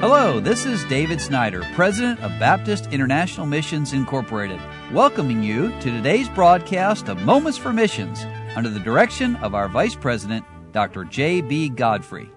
Hello, this is David Snyder, President of Baptist International Missions Incorporated, welcoming you to today's broadcast of Moments for Missions under the direction of our Vice President, Dr. J.B. Godfrey.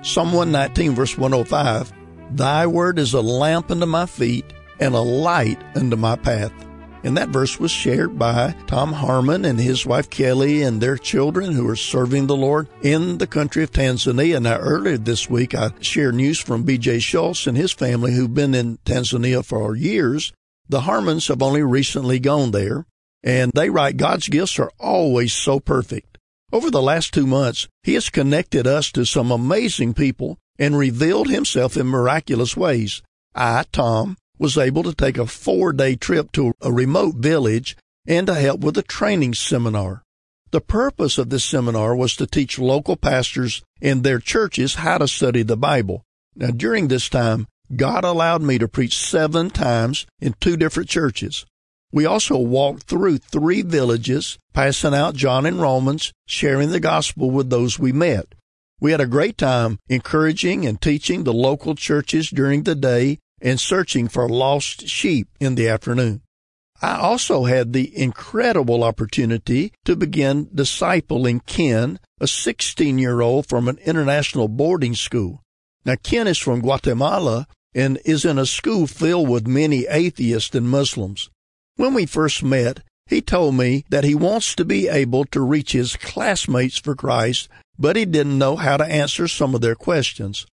Psalm 119, verse 105 Thy word is a lamp unto my feet and a light unto my path. And that verse was shared by Tom Harmon and his wife Kelly and their children who are serving the Lord in the country of Tanzania. Now, earlier this week, I shared news from B.J. Schultz and his family who've been in Tanzania for years. The Harmons have only recently gone there, and they write God's gifts are always so perfect. Over the last two months, He has connected us to some amazing people and revealed Himself in miraculous ways. I, Tom, was able to take a four day trip to a remote village and to help with a training seminar. The purpose of this seminar was to teach local pastors and their churches how to study the Bible. Now, during this time, God allowed me to preach seven times in two different churches. We also walked through three villages, passing out John and Romans, sharing the gospel with those we met. We had a great time encouraging and teaching the local churches during the day and searching for lost sheep in the afternoon. I also had the incredible opportunity to begin discipling Ken, a 16 year old from an international boarding school. Now, Ken is from Guatemala and is in a school filled with many atheists and Muslims. When we first met, he told me that he wants to be able to reach his classmates for Christ, but he didn't know how to answer some of their questions.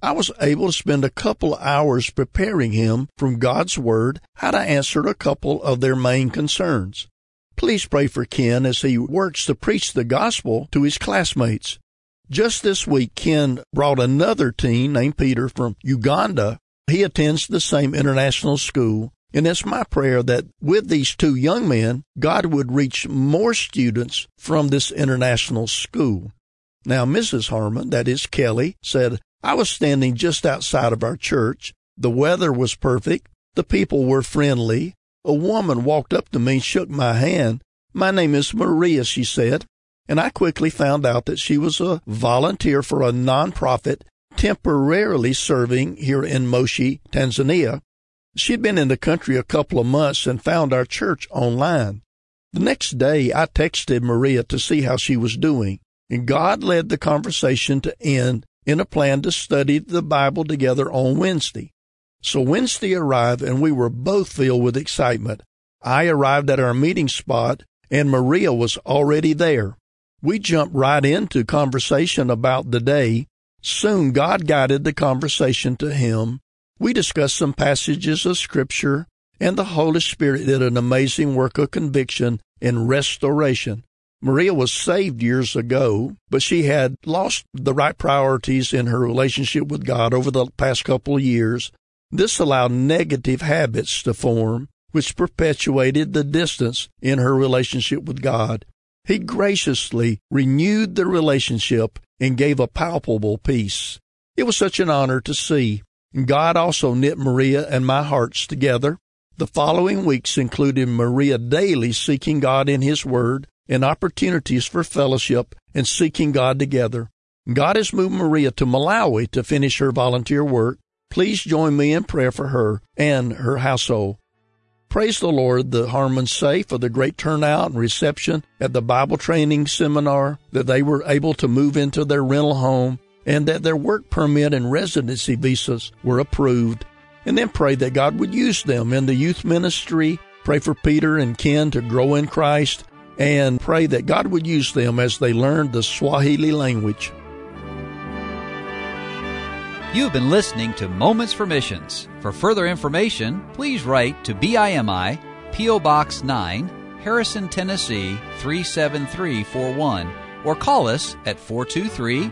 I was able to spend a couple of hours preparing him from God's Word how to answer a couple of their main concerns. Please pray for Ken as he works to preach the gospel to his classmates. Just this week, Ken brought another teen named Peter from Uganda. He attends the same international school, and it's my prayer that with these two young men, God would reach more students from this international school. Now, Mrs. Harmon, that is Kelly, said, I was standing just outside of our church. The weather was perfect. The people were friendly. A woman walked up to me, shook my hand. My name is Maria, she said, and I quickly found out that she was a volunteer for a nonprofit temporarily serving here in Moshi, Tanzania. She'd been in the country a couple of months and found our church online. The next day, I texted Maria to see how she was doing, and God led the conversation to end in a plan to study the Bible together on Wednesday. So Wednesday arrived and we were both filled with excitement. I arrived at our meeting spot and Maria was already there. We jumped right into conversation about the day. Soon God guided the conversation to him. We discussed some passages of scripture and the Holy Spirit did an amazing work of conviction and restoration. Maria was saved years ago, but she had lost the right priorities in her relationship with God over the past couple of years. This allowed negative habits to form, which perpetuated the distance in her relationship with God. He graciously renewed the relationship and gave a palpable peace. It was such an honor to see. God also knit Maria and my hearts together. The following weeks included Maria daily seeking God in His Word, and opportunities for fellowship and seeking God together. God has moved Maria to Malawi to finish her volunteer work. Please join me in prayer for her and her household. Praise the Lord, the Harmons say, for the great turnout and reception at the Bible training seminar, that they were able to move into their rental home, and that their work permit and residency visas were approved. And then pray that God would use them in the youth ministry. Pray for Peter and Ken to grow in Christ and pray that God would use them as they learn the Swahili language. You've been listening to Moments for Missions. For further information, please write to BIMI, P.O. Box 9, Harrison, Tennessee 37341, or call us at 423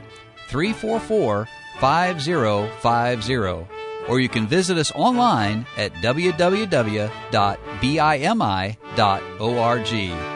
344 5050. Or you can visit us online at www.bimi.org.